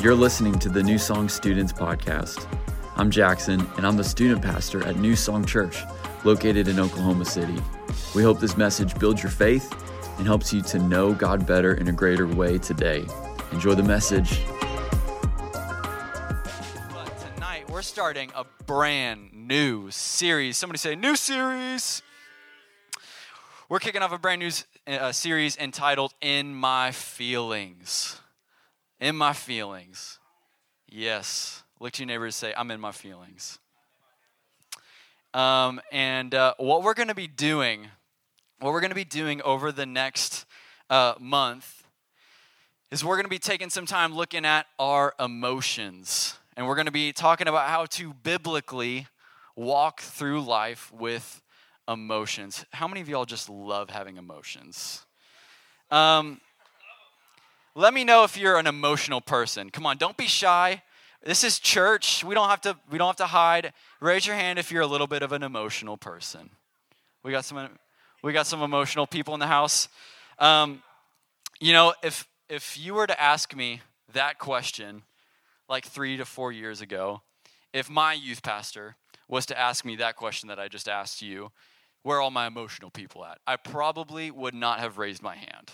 You're listening to the New Song Students Podcast. I'm Jackson, and I'm the student pastor at New Song Church, located in Oklahoma City. We hope this message builds your faith and helps you to know God better in a greater way today. Enjoy the message. But tonight we're starting a brand new series. Somebody say, new series. We're kicking off a brand new uh, series entitled In My Feelings. In My Feelings. Yes. Look to your neighbor and say, I'm in my feelings. Um, and uh, what we're going to be doing, what we're going to be doing over the next uh, month is we're going to be taking some time looking at our emotions. And we're going to be talking about how to biblically walk through life with emotions. How many of y'all just love having emotions? Um, let me know if you're an emotional person. Come on, don't be shy. This is church. We don't have to we don't have to hide. Raise your hand if you're a little bit of an emotional person. We got some we got some emotional people in the house. Um, you know, if if you were to ask me that question like 3 to 4 years ago, if my youth pastor was to ask me that question that I just asked you, where are all my emotional people at? I probably would not have raised my hand.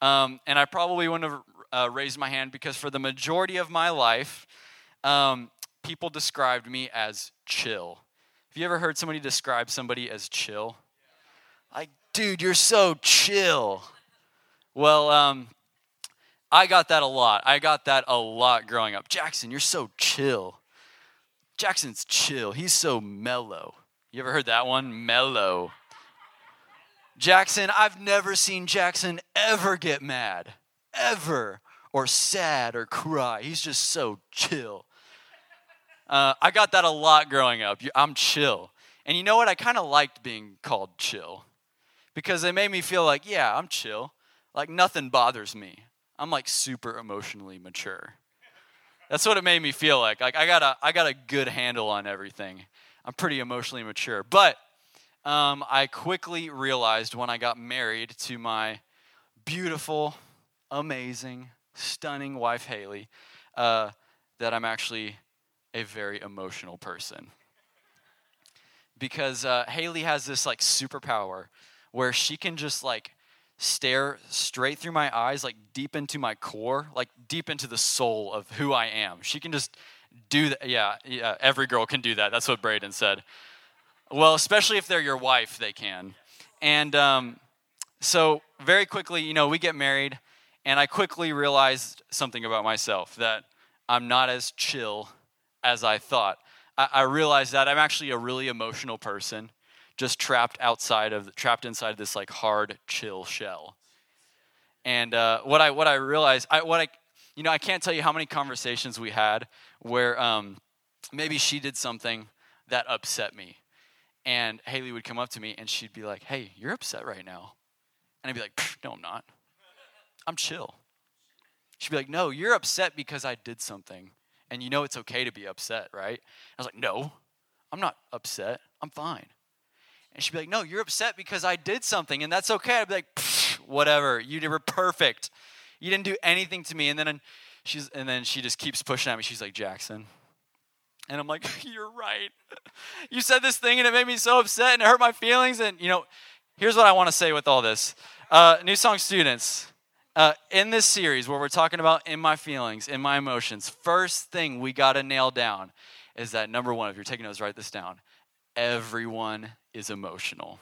Um, and I probably wouldn't have uh, raised my hand because for the majority of my life, um, people described me as chill. Have you ever heard somebody describe somebody as chill? Like, dude, you're so chill. Well, um, I got that a lot. I got that a lot growing up. Jackson, you're so chill. Jackson's chill. He's so mellow. You ever heard that one? Mellow. Jackson, I've never seen Jackson ever get mad, ever, or sad or cry. He's just so chill. Uh, I got that a lot growing up. I'm chill. And you know what? I kind of liked being called chill because it made me feel like, yeah, I'm chill. Like nothing bothers me. I'm like super emotionally mature. That's what it made me feel like. Like I got a I got a good handle on everything. I'm pretty emotionally mature. But um, I quickly realized when I got married to my beautiful, amazing, stunning wife, Haley, uh, that I'm actually a very emotional person. Because uh, Haley has this like superpower where she can just like stare straight through my eyes, like deep into my core, like deep into the soul of who I am. She can just do that. Yeah, yeah, every girl can do that. That's what Braden said. Well, especially if they're your wife, they can. And um, so, very quickly, you know, we get married, and I quickly realized something about myself that I'm not as chill as I thought. I, I realized that I'm actually a really emotional person, just trapped outside of, trapped inside this like hard, chill shell. And uh, what I what I realized, I, what I, you know, I can't tell you how many conversations we had where um, maybe she did something that upset me. And Haley would come up to me and she'd be like, Hey, you're upset right now. And I'd be like, No, I'm not. I'm chill. She'd be like, No, you're upset because I did something. And you know it's okay to be upset, right? I was like, No, I'm not upset. I'm fine. And she'd be like, No, you're upset because I did something and that's okay. I'd be like, Whatever. You were perfect. You didn't do anything to me. And then she's and then she just keeps pushing at me. She's like, Jackson. And I'm like, you're right. You said this thing and it made me so upset and it hurt my feelings. And you know, here's what I want to say with all this. Uh, New Song students, uh, in this series where we're talking about in my feelings, in my emotions, first thing we got to nail down is that number one, if you're taking notes, write this down. Everyone is emotional.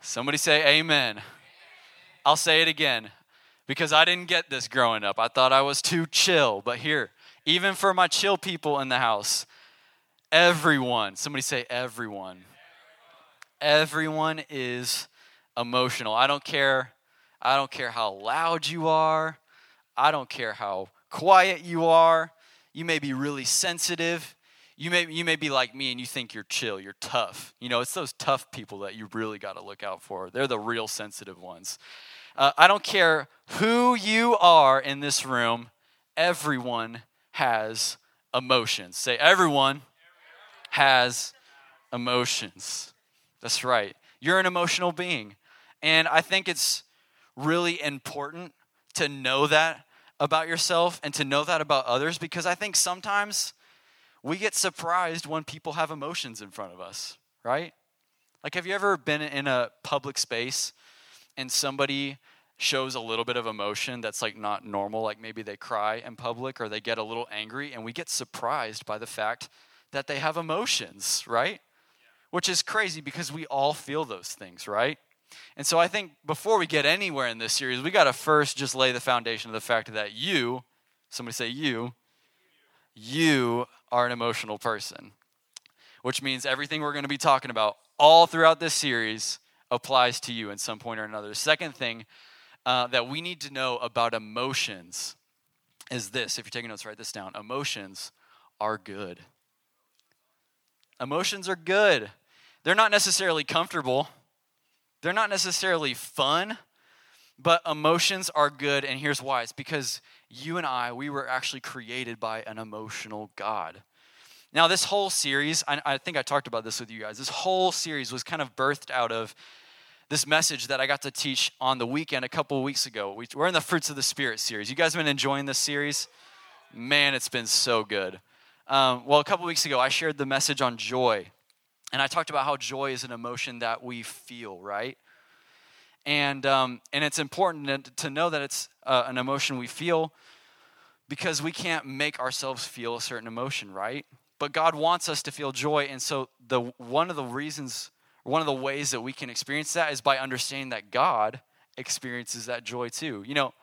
Somebody say amen. I'll say it again because I didn't get this growing up. I thought I was too chill. But here, even for my chill people in the house, everyone, somebody say everyone. Everyone is emotional. I don't care. I don't care how loud you are. I don't care how quiet you are. You may be really sensitive. You may, you may be like me and you think you're chill, you're tough. You know, it's those tough people that you really got to look out for. They're the real sensitive ones. Uh, I don't care who you are in this room, everyone has emotions. Say, everyone has emotions. That's right. You're an emotional being. And I think it's really important to know that about yourself and to know that about others because I think sometimes we get surprised when people have emotions in front of us, right? Like, have you ever been in a public space and somebody shows a little bit of emotion that's like not normal, like maybe they cry in public or they get a little angry, and we get surprised by the fact that they have emotions, right? Which is crazy because we all feel those things, right? And so I think before we get anywhere in this series, we got to first just lay the foundation of the fact that you, somebody say you, you are an emotional person, which means everything we're going to be talking about all throughout this series applies to you in some point or another. The second thing uh, that we need to know about emotions is this. If you're taking notes, write this down. Emotions are good. Emotions are good. They're not necessarily comfortable, they're not necessarily fun, but emotions are good. And here's why it's because you and I, we were actually created by an emotional God. Now, this whole series, I, I, think I talked about this with you guys. This whole series was kind of birthed out of this message that I got to teach on the weekend a couple weeks ago. We, we're in the Fruits of the Spirit series. You guys have been enjoying this series? Man, it's been so good. Um, well, a couple weeks ago, I shared the message on joy. And I talked about how joy is an emotion that we feel, right? And, um, and it's important to know that it's uh, an emotion we feel because we can't make ourselves feel a certain emotion, right? But God wants us to feel joy. And so, the, one of the reasons one of the ways that we can experience that is by understanding that God experiences that joy too. You know,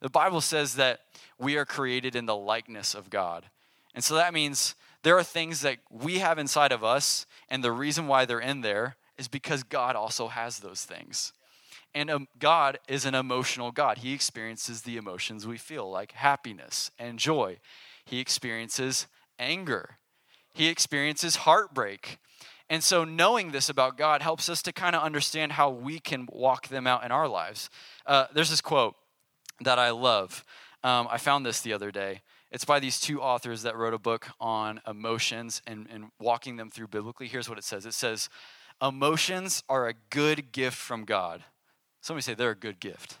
the Bible says that we are created in the likeness of God. And so that means there are things that we have inside of us, and the reason why they're in there is because God also has those things. And um, God is an emotional God. He experiences the emotions we feel, like happiness and joy. He experiences anger. He experiences heartbreak. And so, knowing this about God helps us to kind of understand how we can walk them out in our lives. Uh, there's this quote that I love. Um, I found this the other day. It's by these two authors that wrote a book on emotions and, and walking them through biblically. Here's what it says it says, Emotions are a good gift from God. Somebody say they're a good gift.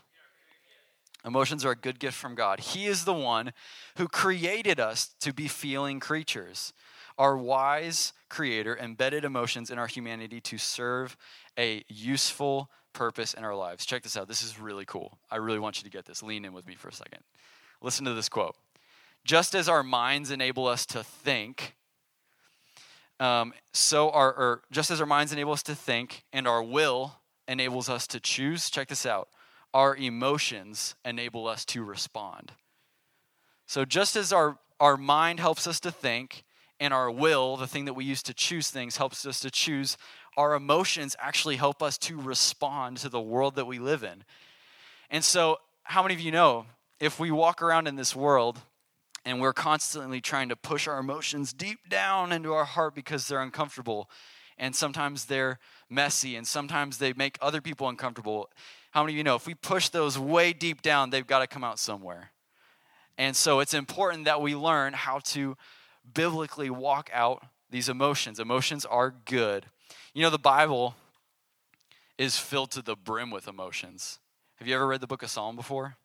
Emotions are a good gift from God. He is the one who created us to be feeling creatures. Our wise creator embedded emotions in our humanity to serve a useful purpose in our lives. Check this out. This is really cool. I really want you to get this. Lean in with me for a second. Listen to this quote. Just as our minds enable us to think, um, so our, or just as our minds enable us to think and our will enables us to choose, check this out. Our emotions enable us to respond. So just as our, our mind helps us to think and our will, the thing that we use to choose things, helps us to choose. Our emotions actually help us to respond to the world that we live in. And so, how many of you know if we walk around in this world and we're constantly trying to push our emotions deep down into our heart because they're uncomfortable, and sometimes they're messy, and sometimes they make other people uncomfortable. How many of you know if we push those way deep down, they've got to come out somewhere? And so it's important that we learn how to biblically walk out these emotions. Emotions are good. You know, the Bible is filled to the brim with emotions. Have you ever read the book of Psalm before?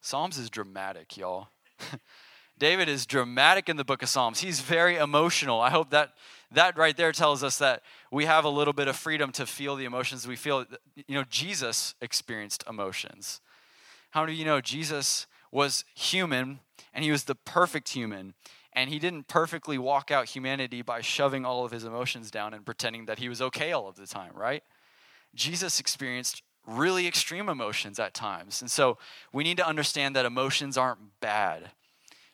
Psalms is dramatic, y'all. David is dramatic in the book of Psalms. He's very emotional. I hope that that right there tells us that we have a little bit of freedom to feel the emotions we feel. You know, Jesus experienced emotions. How do you know Jesus was human and he was the perfect human? And he didn't perfectly walk out humanity by shoving all of his emotions down and pretending that he was okay all of the time, right? Jesus experienced really extreme emotions at times. And so we need to understand that emotions aren't bad.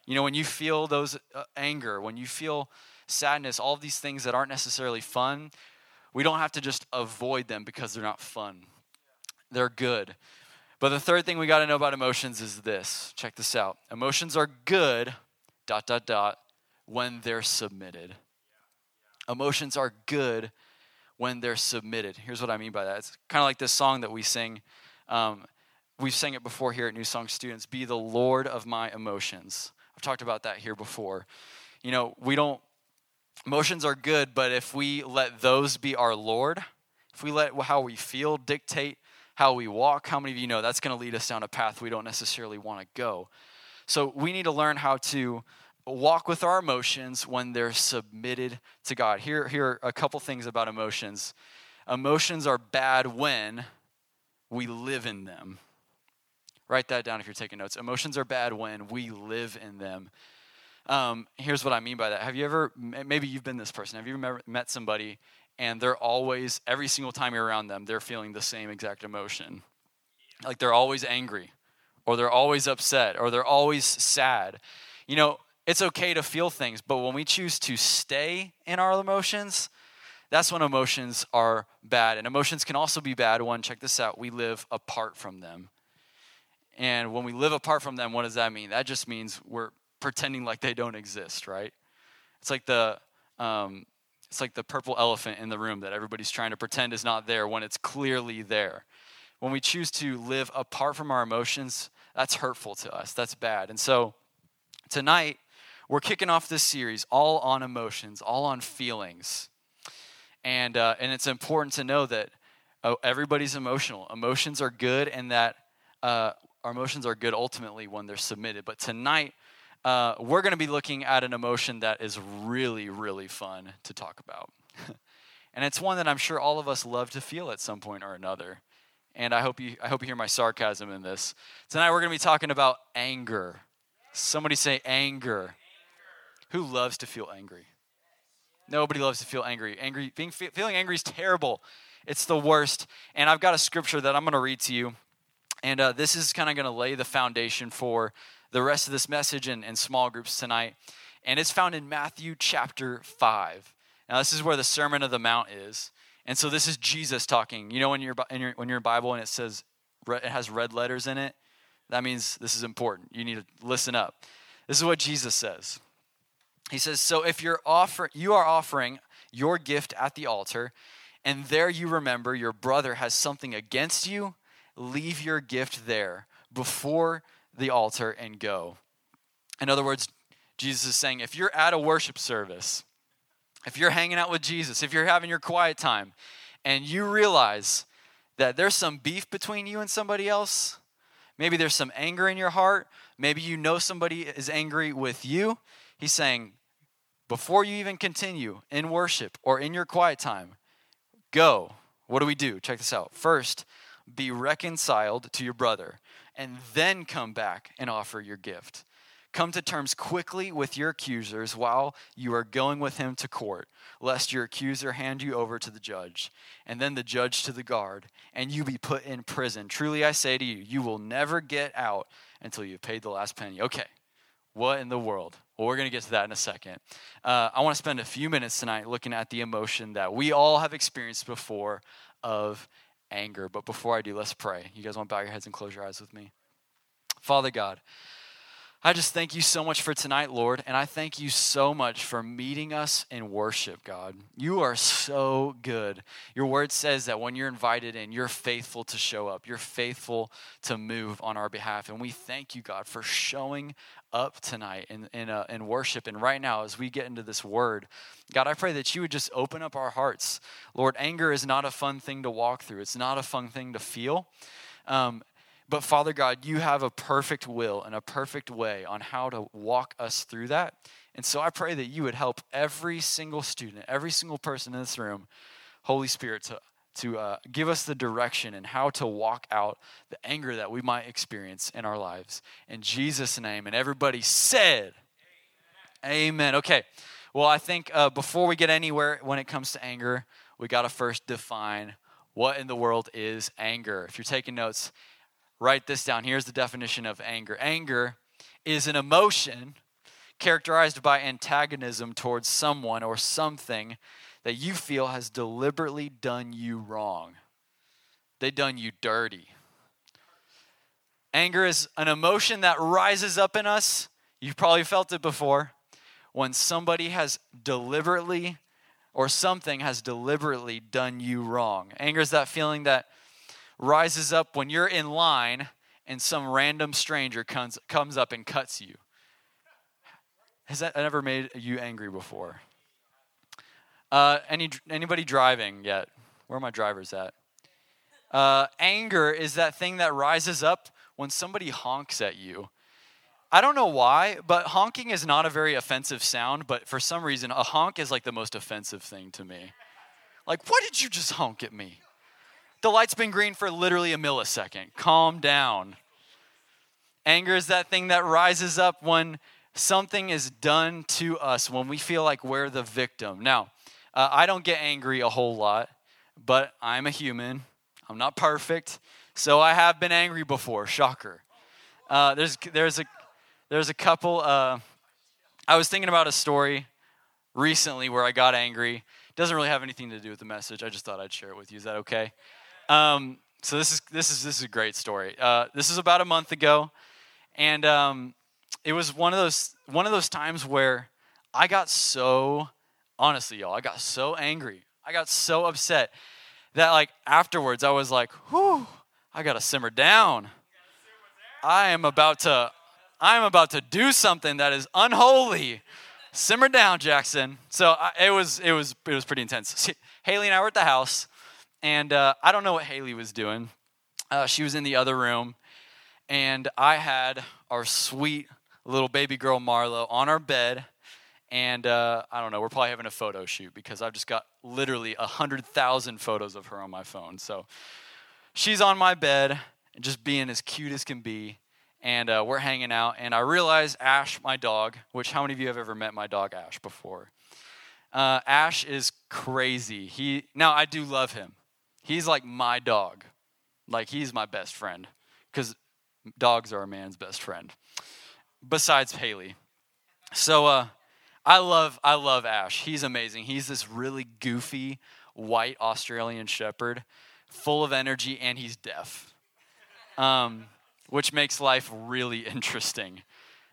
You know, when you feel those uh, anger, when you feel sadness, all of these things that aren't necessarily fun, we don't have to just avoid them because they're not fun. They're good. But the third thing we got to know about emotions is this. Check this out. Emotions are good dot, dot, dot, when they're submitted. Emotions are good when they're submitted. Here's what I mean by that. It's kind of like this song that we sing. Um, we've sang it before here at New Song Students Be the Lord of my emotions. I've talked about that here before. You know, we don't, emotions are good, but if we let those be our Lord, if we let how we feel dictate how we walk, how many of you know that's going to lead us down a path we don't necessarily want to go? So we need to learn how to walk with our emotions when they're submitted to God. Here, here are a couple things about emotions. Emotions are bad when we live in them. Write that down if you're taking notes. Emotions are bad when we live in them. Um, here's what I mean by that. Have you ever, maybe you've been this person, have you ever met somebody and they're always, every single time you're around them, they're feeling the same exact emotion? Like they're always angry, or they're always upset, or they're always sad. You know, it's okay to feel things, but when we choose to stay in our emotions, that's when emotions are bad. And emotions can also be bad when, check this out, we live apart from them. And when we live apart from them, what does that mean? That just means we're pretending like they don't exist, right? It's like the um, it's like the purple elephant in the room that everybody's trying to pretend is not there when it's clearly there. When we choose to live apart from our emotions, that's hurtful to us. That's bad. And so tonight, we're kicking off this series all on emotions, all on feelings. And, uh, and it's important to know that oh, everybody's emotional. Emotions are good, and that uh, our emotions are good ultimately when they're submitted. But tonight, uh, we're going to be looking at an emotion that is really, really fun to talk about. and it's one that I'm sure all of us love to feel at some point or another. And I hope you, I hope you hear my sarcasm in this. Tonight, we're going to be talking about anger. Somebody say anger. Who loves to feel angry? Nobody loves to feel angry. Angry, being feeling angry is terrible. It's the worst. And I've got a scripture that I'm going to read to you, and uh, this is kind of going to lay the foundation for the rest of this message in, in small groups tonight. And it's found in Matthew chapter five. Now, this is where the Sermon of the Mount is. And so this is Jesus talking. You know, when you're in your when you're in Bible and it says it has red letters in it, that means this is important. You need to listen up. This is what Jesus says. He says, So if you're offer, you are offering your gift at the altar, and there you remember your brother has something against you, leave your gift there before the altar and go. In other words, Jesus is saying, if you're at a worship service, if you're hanging out with Jesus, if you're having your quiet time, and you realize that there's some beef between you and somebody else, maybe there's some anger in your heart, maybe you know somebody is angry with you, he's saying, before you even continue in worship or in your quiet time, go. What do we do? Check this out. First, be reconciled to your brother, and then come back and offer your gift. Come to terms quickly with your accusers while you are going with him to court, lest your accuser hand you over to the judge, and then the judge to the guard, and you be put in prison. Truly I say to you, you will never get out until you've paid the last penny. Okay, what in the world? Well, we're going to get to that in a second. Uh, I want to spend a few minutes tonight looking at the emotion that we all have experienced before of anger. But before I do, let's pray. You guys want to bow your heads and close your eyes with me? Father God, I just thank you so much for tonight, Lord, and I thank you so much for meeting us in worship, God. You are so good. Your word says that when you're invited in, you're faithful to show up, you're faithful to move on our behalf. And we thank you, God, for showing up tonight in, in, uh, in worship. And right now, as we get into this word, God, I pray that you would just open up our hearts. Lord, anger is not a fun thing to walk through, it's not a fun thing to feel. Um, but Father God, you have a perfect will and a perfect way on how to walk us through that. And so I pray that you would help every single student, every single person in this room, Holy Spirit, to, to uh, give us the direction and how to walk out the anger that we might experience in our lives. In Jesus' name. And everybody said, Amen. Amen. Okay. Well, I think uh, before we get anywhere when it comes to anger, we got to first define what in the world is anger. If you're taking notes, write this down. Here's the definition of anger anger is an emotion characterized by antagonism towards someone or something that you feel has deliberately done you wrong. They've done you dirty. Anger is an emotion that rises up in us. You've probably felt it before. When somebody has deliberately or something has deliberately done you wrong. Anger is that feeling that rises up when you're in line and some random stranger comes, comes up and cuts you. Has that ever made you angry before? Uh, any anybody driving yet? Where are my drivers at? Uh, anger is that thing that rises up when somebody honks at you. I don't know why, but honking is not a very offensive sound, but for some reason, a honk is like the most offensive thing to me. Like, why did you just honk at me? The light's been green for literally a millisecond. Calm down. Anger is that thing that rises up when something is done to us, when we feel like we're the victim. Now, uh, I don't get angry a whole lot, but I'm a human. I'm not perfect. So I have been angry before. Shocker. Uh, there's, there's, a, there's a couple. Uh, I was thinking about a story recently where I got angry. It doesn't really have anything to do with the message. I just thought I'd share it with you. Is that okay? Um, so this is this is this is a great story. Uh, this is about a month ago, and um, it was one of those one of those times where I got so honestly, y'all, I got so angry. I got so upset that like afterwards I was like, whew, I gotta simmer down. I am about to I am about to do something that is unholy. Simmer down, Jackson. So I, it was it was it was pretty intense. Haley and I were at the house, and uh, I don't know what Haley was doing. Uh, she was in the other room, and I had our sweet little baby girl Marlo on our bed. And uh, I don't know, we're probably having a photo shoot because I've just got literally 100,000 photos of her on my phone. So she's on my bed, just being as cute as can be. And uh, we're hanging out. And I realize Ash, my dog, which how many of you have ever met my dog Ash before? Uh, Ash is crazy. He now I do love him. He's like my dog. Like he's my best friend because dogs are a man's best friend. Besides Haley. So uh, I love I love Ash. He's amazing. He's this really goofy white Australian shepherd, full of energy, and he's deaf, um, which makes life really interesting.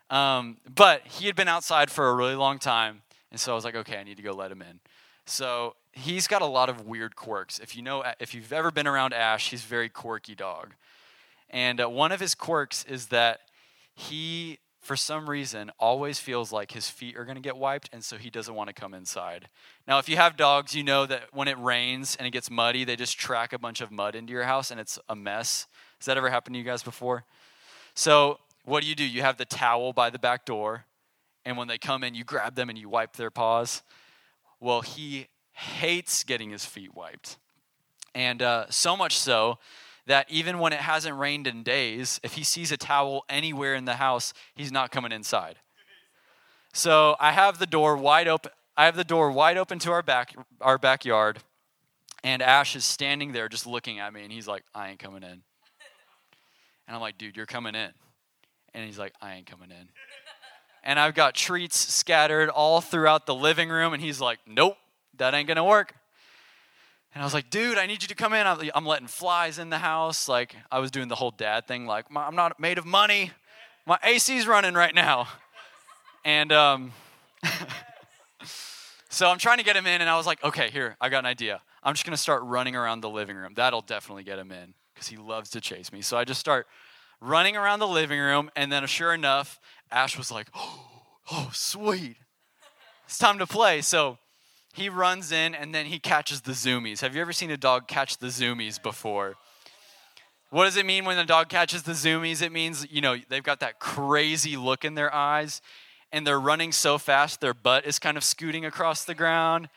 Um, but he had been outside for a really long time, and so I was like, okay, I need to go let him in. So he's got a lot of weird quirks. If you know, if you've ever been around Ash, he's a very quirky dog. And uh, one of his quirks is that he, for some reason, always feels like his feet are going to get wiped, and so he doesn't want to come inside. Now, if you have dogs, you know that when it rains and it gets muddy, they just track a bunch of mud into your house, and it's a mess. Has that ever happened to you guys before? So, what do you do? You have the towel by the back door, and when they come in, you grab them and you wipe their paws. Well, he hates getting his feet wiped. And uh, so much so that even when it hasn't rained in days, if he sees a towel anywhere in the house, he's not coming inside. So I have the door wide open. I have the door wide open to our back our backyard, and Ash is standing there just looking at me, and he's like, "I ain't coming in." And I'm like, "Dude, you're coming in," and he's like, "I ain't coming in." And I've got treats scattered all throughout the living room, and he's like, "Nope, that ain't gonna work." And I was like, dude, I need you to come in. I'm letting flies in the house. Like, I was doing the whole dad thing. Like, I'm not made of money. My AC's running right now. And um, so I'm trying to get him in, and I was like, okay, here, I got an idea. I'm just going to start running around the living room. That'll definitely get him in because he loves to chase me. So I just start running around the living room, and then sure enough, Ash was like, oh, oh sweet. It's time to play. So he runs in and then he catches the zoomies. Have you ever seen a dog catch the zoomies before? What does it mean when the dog catches the zoomies? It means, you know, they've got that crazy look in their eyes and they're running so fast their butt is kind of scooting across the ground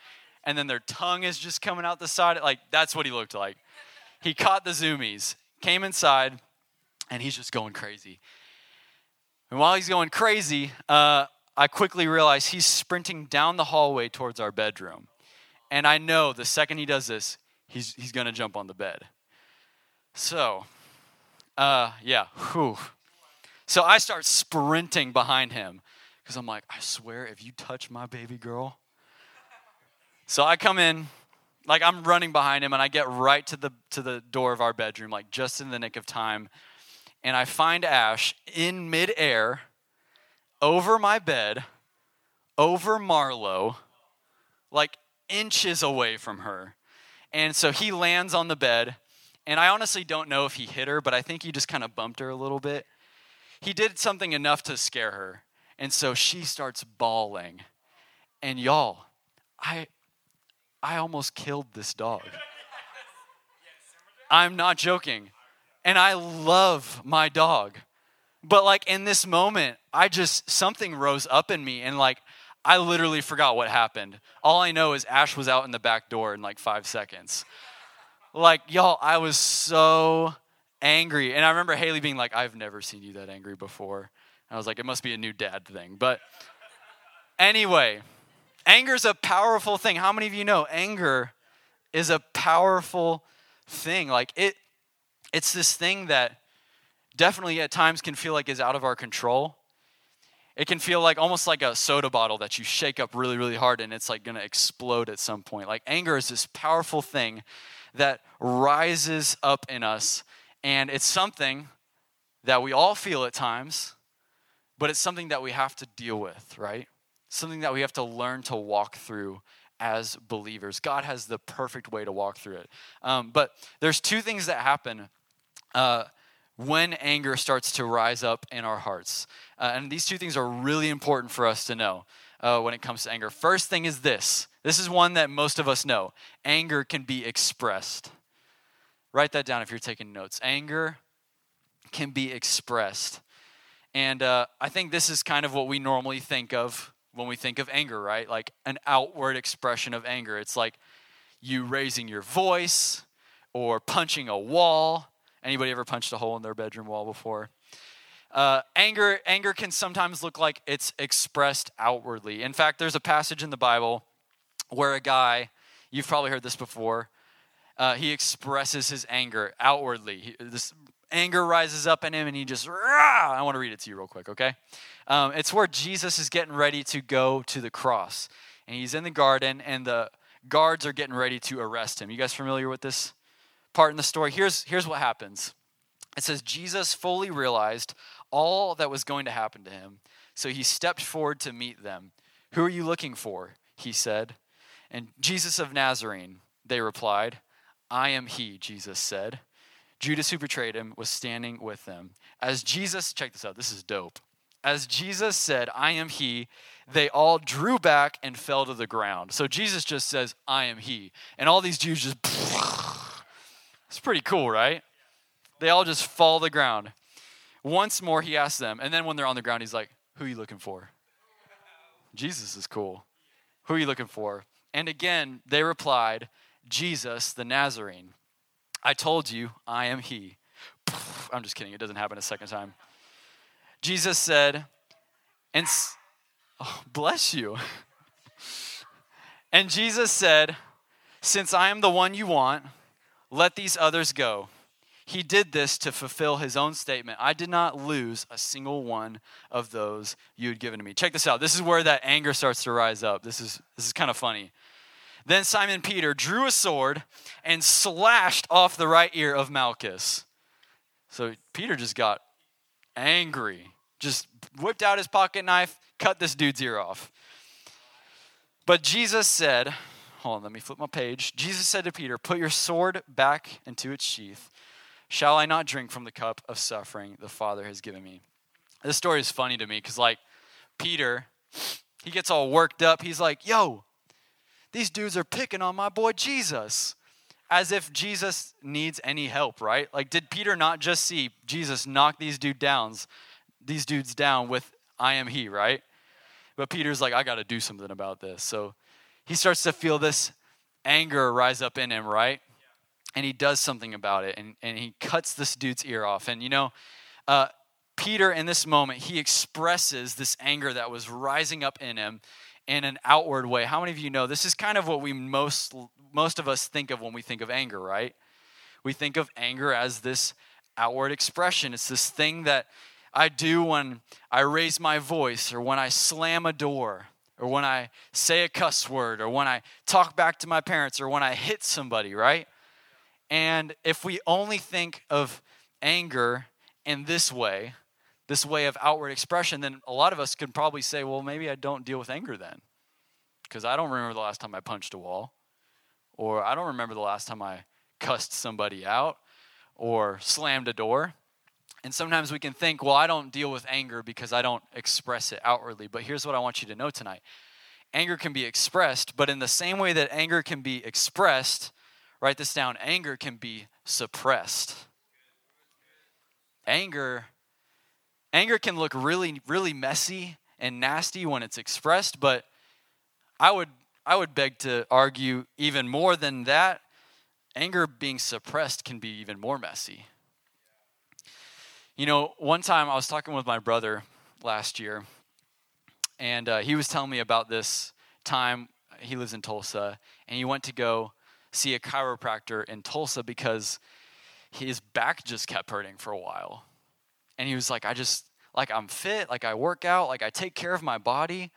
and then their tongue is just coming out the side. Like, that's what he looked like. He caught the zoomies, came inside, and he's just going crazy. And while he's going crazy, uh, I quickly realize he's sprinting down the hallway towards our bedroom. And I know the second he does this, he's, he's going to jump on the bed. So, uh, yeah, whew. So I start sprinting behind him because I'm like, I swear, if you touch my baby girl. So I come in, like I'm running behind him, and I get right to the to the door of our bedroom, like just in the nick of time. And I find Ash in midair over my bed, over Marlo, like inches away from her. And so he lands on the bed, and I honestly don't know if he hit her, but I think he just kind of bumped her a little bit. He did something enough to scare her, and so she starts bawling. And y'all, I I almost killed this dog. I'm not joking. And I love my dog. But like in this moment, I just, something rose up in me and like, I literally forgot what happened. All I know is Ash was out in the back door in like five seconds. Like, y'all, I was so angry. And I remember Haley being like, I've never seen you that angry before. I was like, it must be a new dad thing. But anyway, anger is a powerful thing. How many of you know anger is a powerful thing? Like it it's this thing that definitely at times can feel like is out of our control. It can feel like almost like a soda bottle that you shake up really, really hard and it's like going to explode at some point. Like anger is this powerful thing that rises up in us. And it's something that we all feel at times, but it's something that we have to deal with, right? Something that we have to learn to walk through as believers. God has the perfect way to walk through it. Um, but there's two things that happen uh, when anger starts to rise up in our hearts. Uh, and these two things are really important for us to know uh, when it comes to anger. First thing is this this is one that most of us know anger can be expressed. Write that down if you're taking notes. Anger can be expressed. And uh, I think this is kind of what we normally think of when we think of anger, right? Like an outward expression of anger. It's like you raising your voice or punching a wall Anybody ever punched a hole in their bedroom wall before? Uh, anger, anger can sometimes look like it's expressed outwardly. In fact, there's a passage in the Bible where a guy, you've probably heard this before, uh, he expresses his anger outwardly. He, this anger rises up in him and he just, Rah! I want to read it to you real quick, okay? Um, it's where Jesus is getting ready to go to the cross. And he's in the garden and the guards are getting ready to arrest him. You guys familiar with this part in the story, here's, here's what happens. It says, Jesus fully realized all that was going to happen to him, so he stepped forward to meet them. Who are you looking for? He said. And Jesus of Nazarene, they replied. I am he, Jesus said. Judas, who betrayed him, was standing with them. As Jesus, check this out, this is dope. As Jesus said, I am he, they all drew back and fell to the ground. So Jesus just says, I am he. And all these Jews just It's pretty cool, right? They all just fall to the ground. Once more, he asks them, and then when they're on the ground, he's like, Who are you looking for? Jesus is cool. Who are you looking for? And again, they replied, Jesus the Nazarene. I told you, I am he. I'm just kidding, it doesn't happen a second time. Jesus said, and oh, bless you. and Jesus said, Since I am the one you want, let these others go. He did this to fulfill his own statement. I did not lose a single one of those you had given to me. Check this out. This is where that anger starts to rise up. This is this is kind of funny. Then Simon Peter drew a sword and slashed off the right ear of Malchus. So Peter just got angry, just whipped out his pocket knife, cut this dude's ear off. But Jesus said, Hold on, let me flip my page. Jesus said to Peter, Put your sword back into its sheath. Shall I not drink from the cup of suffering the Father has given me? This story is funny to me because, like, Peter, he gets all worked up. He's like, Yo, these dudes are picking on my boy Jesus. As if Jesus needs any help, right? Like, did Peter not just see Jesus knock these dude downs, these dudes down with I am he, right? But Peter's like, I got to do something about this. So he starts to feel this anger rise up in him, right? And he does something about it and, and he cuts this dude's ear off. And you know, uh, Peter, in this moment, he expresses this anger that was rising up in him in an outward way. How many of you know this is kind of what we most most of us think of when we think of anger, right? We think of anger as this outward expression. It's this thing that I do when I raise my voice or when I slam a door or when I say a cuss word, or when I talk back to my parents, or when I hit somebody, right? And if we only think of anger in this way, this way of outward expression, then a lot of us could probably say, well, maybe I don't deal with anger then. Because I don't remember the last time I punched a wall, or I don't remember the last time I cussed somebody out, or slammed a door. And sometimes we can think, well, I don't deal with anger because I don't express it outwardly. But here's what I want you to know tonight anger can be expressed, but in the same way that anger can be expressed, write this down anger can be suppressed. Anger anger can look really really messy and nasty when it's expressed, but I would I would beg to argue even more than that, anger being suppressed can be even more messy. You know, one time I was talking with my brother last year, and uh, he was telling me about this time. He lives in Tulsa, and he went to go see a chiropractor in Tulsa because his back just kept hurting for a while. And he was like, I just, like, I'm fit, like, I work out, like, I take care of my body,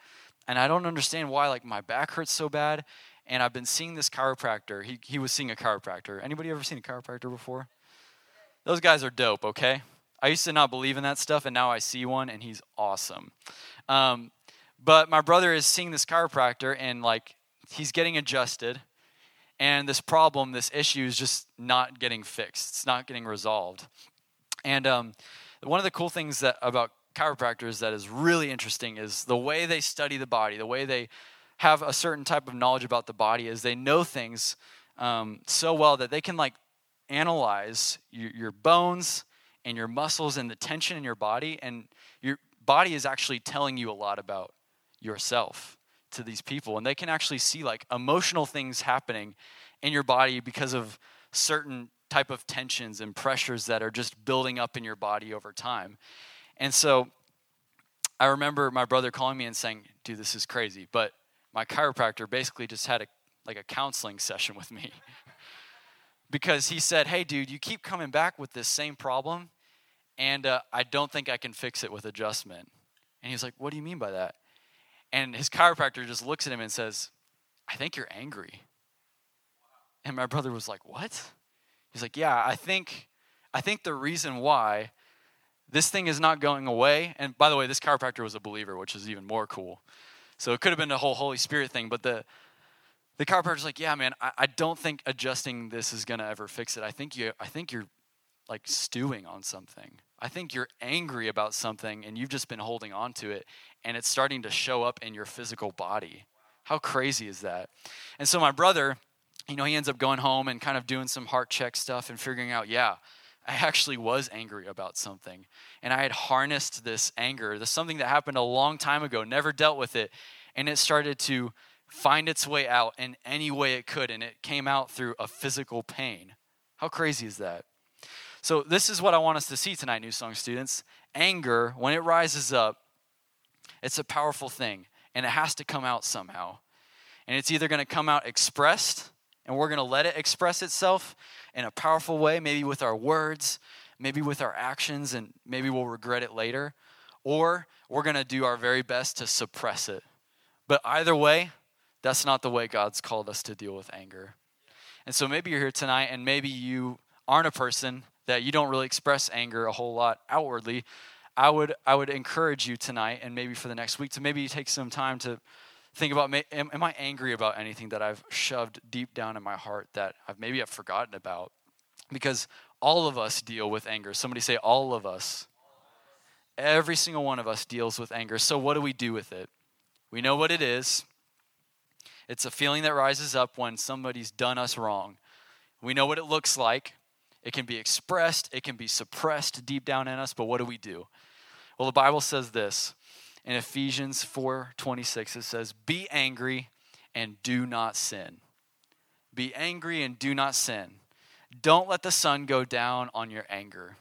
and I don't understand why, like, my back hurts so bad. And I've been seeing this chiropractor. He, he was seeing a chiropractor. Anybody ever seen a chiropractor before? Those guys are dope, okay? I used to not believe in that stuff, and now I see one, and he's awesome. Um, but my brother is seeing this chiropractor, and like he's getting adjusted, and this problem, this issue, is just not getting fixed. It's not getting resolved. And um, one of the cool things that about chiropractors that is really interesting is the way they study the body, the way they have a certain type of knowledge about the body is they know things um, so well that they can like analyze your, your bones and your muscles and the tension in your body and your body is actually telling you a lot about yourself to these people. And they can actually see like emotional things happening in your body because of certain type of tensions and pressures that are just building up in your body over time. And so i remember my brother calling me and saying dude this is crazy but my chiropractor basically just had a like a counseling session with me because he said hey dude you keep coming back with this same problem and uh, I don't think I can fix it with adjustment. And he's like, What do you mean by that? And his chiropractor just looks at him and says, I think you're angry. And my brother was like, What? He's like, Yeah, I think I think the reason why this thing is not going away, and by the way, this chiropractor was a believer, which is even more cool. So it could have been a whole Holy Spirit thing, but the the chiropractor's like, yeah, man, I, I don't think adjusting this is gonna ever fix it. I think you I think you're like stewing on something. I think you're angry about something and you've just been holding on to it and it's starting to show up in your physical body. How crazy is that? And so my brother, you know, he ends up going home and kind of doing some heart check stuff and figuring out, yeah, I actually was angry about something. And I had harnessed this anger, this something that happened a long time ago, never dealt with it, and it started to find its way out in any way it could and it came out through a physical pain. How crazy is that? So, this is what I want us to see tonight, New Song students. Anger, when it rises up, it's a powerful thing, and it has to come out somehow. And it's either going to come out expressed, and we're going to let it express itself in a powerful way, maybe with our words, maybe with our actions, and maybe we'll regret it later, or we're going to do our very best to suppress it. But either way, that's not the way God's called us to deal with anger. And so maybe you're here tonight, and maybe you aren't a person that you don't really express anger a whole lot outwardly, I would I would encourage you tonight and maybe for the next week to maybe take some time to think about am, am I angry about anything that I've shoved deep down in my heart that I've maybe I've forgotten about because all of us deal with anger. Somebody say all of us. Every single one of us deals with anger. So what do we do with it? We know what it is. It's a feeling that rises up when somebody's done us wrong. We know what it looks like. It can be expressed, it can be suppressed deep down in us, but what do we do? Well, the Bible says this in Ephesians 4:26 it says, "Be angry and do not sin." Be angry and do not sin. Don't let the sun go down on your anger.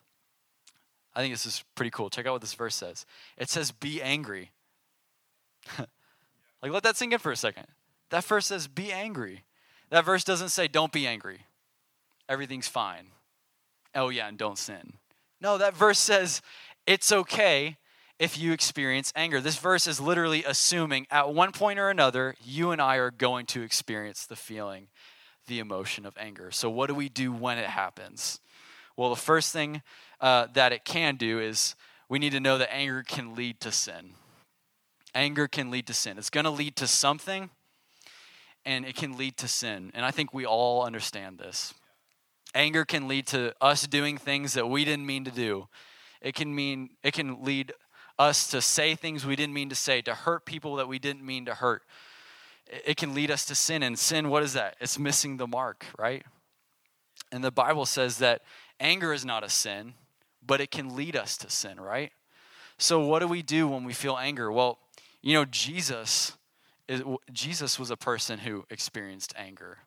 I think this is pretty cool. Check out what this verse says. It says, Be angry. like, let that sink in for a second. That verse says, Be angry. That verse doesn't say, Don't be angry. Everything's fine oh yeah, and don't sin. No, that verse says it's okay if you experience anger. This verse is literally assuming at one point or another, you and I are going to experience the feeling, the emotion of anger. So, what do we do when it happens? Well, the first thing uh, that it can do is we need to know that anger can lead to sin. Anger can lead to sin. It's going to lead to something, and it can lead to sin. And I think we all understand this. Anger can lead to us doing things that we didn't mean to do. It can mean it can lead us to say things we didn't mean to say, to hurt people that we didn't mean to hurt. It can lead us to sin and sin what is that? It's missing the mark, right? And the Bible says that anger is not a sin, but it can lead us to sin, right? So what do we do when we feel anger? Well, you know, Jesus Jesus was a person who experienced anger.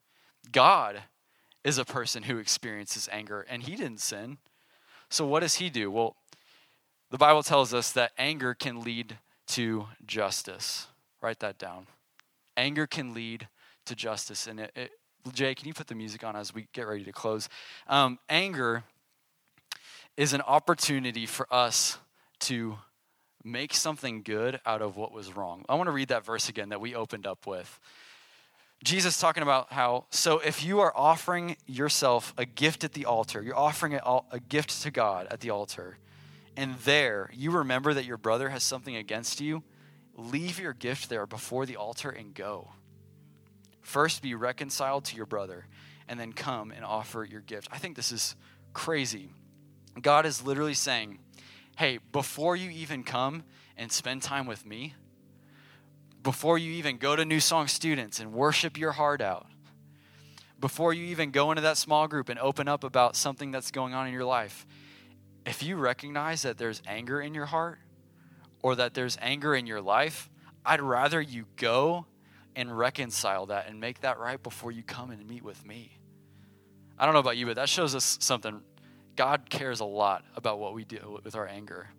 God is a person who experiences anger and he didn't sin. So what does he do? Well, the Bible tells us that anger can lead to justice. Write that down. Anger can lead to justice. And it, it, Jay, can you put the music on as we get ready to close? Um, anger is an opportunity for us to make something good out of what was wrong. I want to read that verse again that we opened up with. Jesus talking about how, so if you are offering yourself a gift at the altar, you're offering a, a gift to God at the altar, and there you remember that your brother has something against you, leave your gift there before the altar and go. First be reconciled to your brother, and then come and offer your gift. I think this is crazy. God is literally saying, hey, before you even come and spend time with me, before you even go to New Song Students and worship your heart out, before you even go into that small group and open up about something that's going on in your life, if you recognize that there's anger in your heart or that there's anger in your life, I'd rather you go and reconcile that and make that right before you come and meet with me. I don't know about you, but that shows us something. God cares a lot about what we do with our anger.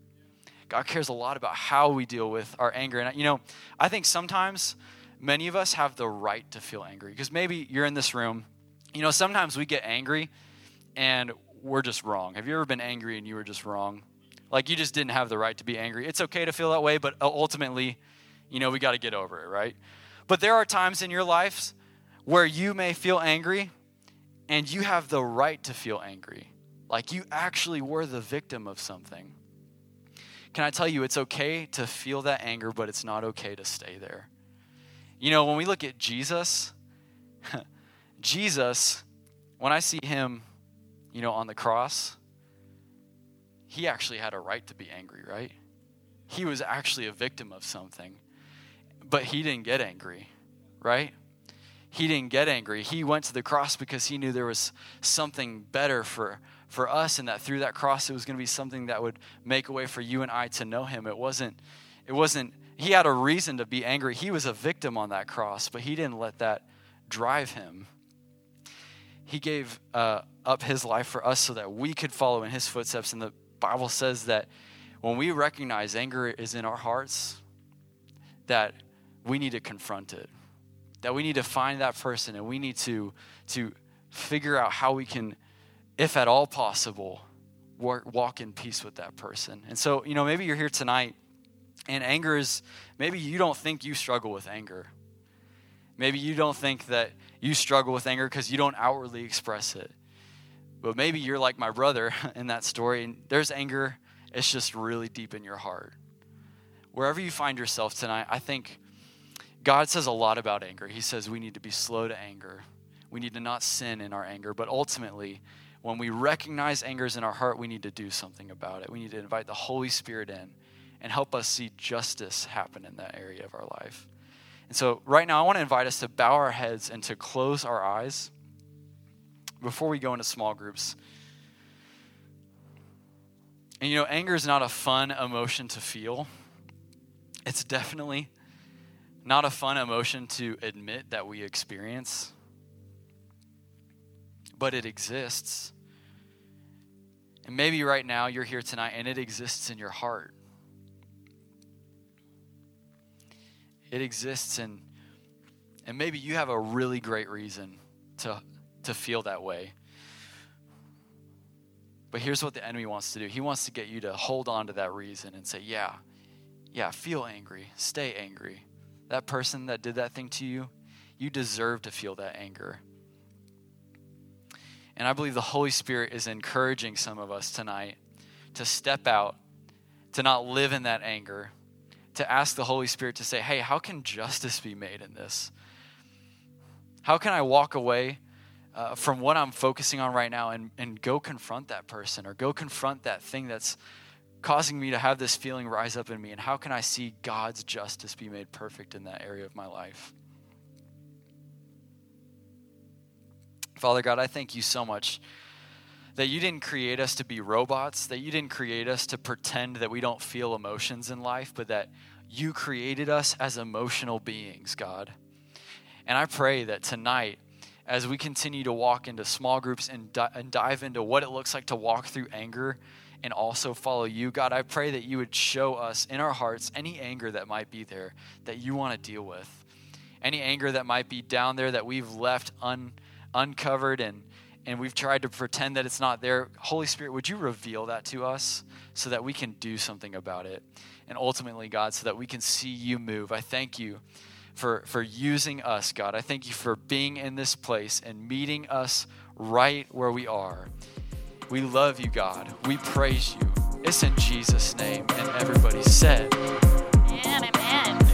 God cares a lot about how we deal with our anger. And, you know, I think sometimes many of us have the right to feel angry because maybe you're in this room. You know, sometimes we get angry and we're just wrong. Have you ever been angry and you were just wrong? Like you just didn't have the right to be angry. It's okay to feel that way, but ultimately, you know, we got to get over it, right? But there are times in your lives where you may feel angry and you have the right to feel angry. Like you actually were the victim of something. Can I tell you, it's okay to feel that anger, but it's not okay to stay there. You know, when we look at Jesus, Jesus, when I see him you know, on the cross, he actually had a right to be angry, right? He was actually a victim of something, but he didn't get angry, right? He didn't get angry. He went to the cross because he knew there was something better for, for us, and that through that cross, it was going to be something that would make a way for you and I to know him. It wasn't, it wasn't, he had a reason to be angry. He was a victim on that cross, but he didn't let that drive him he gave uh, up his life for us so that we could follow in his footsteps. And the Bible says that when we recognize anger is in our hearts, that we need to confront it. That we need to find that person and we need to, to figure out how we can, if at all possible, walk in peace with that person. And so, you know, maybe you're here tonight and anger is, maybe you don't think you struggle with anger. Maybe you don't think that you struggle with anger because you don't outwardly express it. But maybe you're like my brother in that story, and there's anger, it's just really deep in your heart. Wherever you find yourself tonight, I think God says a lot about anger. He says we need to be slow to anger, we need to not sin in our anger, but ultimately, when we recognize anger is in our heart, we need to do something about it. We need to invite the Holy Spirit in and help us see justice happen in that area of our life. And so, right now, I want to invite us to bow our heads and to close our eyes before we go into small groups. And you know, anger is not a fun emotion to feel. It's definitely not a fun emotion to admit that we experience, but it exists. And maybe right now you're here tonight and it exists in your heart. it exists and and maybe you have a really great reason to to feel that way. But here's what the enemy wants to do. He wants to get you to hold on to that reason and say yeah yeah feel angry. Stay angry. That person that did that thing to you you deserve to feel that anger and i believe the holy spirit is encouraging some of us tonight to step out to not live in that anger to ask the Holy Spirit to say, hey, how can justice be made in this? How can I walk away uh, from what I'm focusing on right now and, and go confront that person or go confront that thing that's causing me to have this feeling rise up in me? And how can I see God's justice be made perfect in that area of my life? Father God, I thank you so much that you didn't create us to be robots, that you didn't create us to pretend that we don't feel emotions in life, but that you created us as emotional beings, God. And I pray that tonight, as we continue to walk into small groups and, di- and dive into what it looks like to walk through anger and also follow you, God, I pray that you would show us in our hearts any anger that might be there that you want to deal with. Any anger that might be down there that we've left un- uncovered and and we've tried to pretend that it's not there. Holy Spirit, would you reveal that to us so that we can do something about it? And ultimately, God, so that we can see you move. I thank you for, for using us, God. I thank you for being in this place and meeting us right where we are. We love you, God. We praise you. It's in Jesus' name. And everybody said, Amen.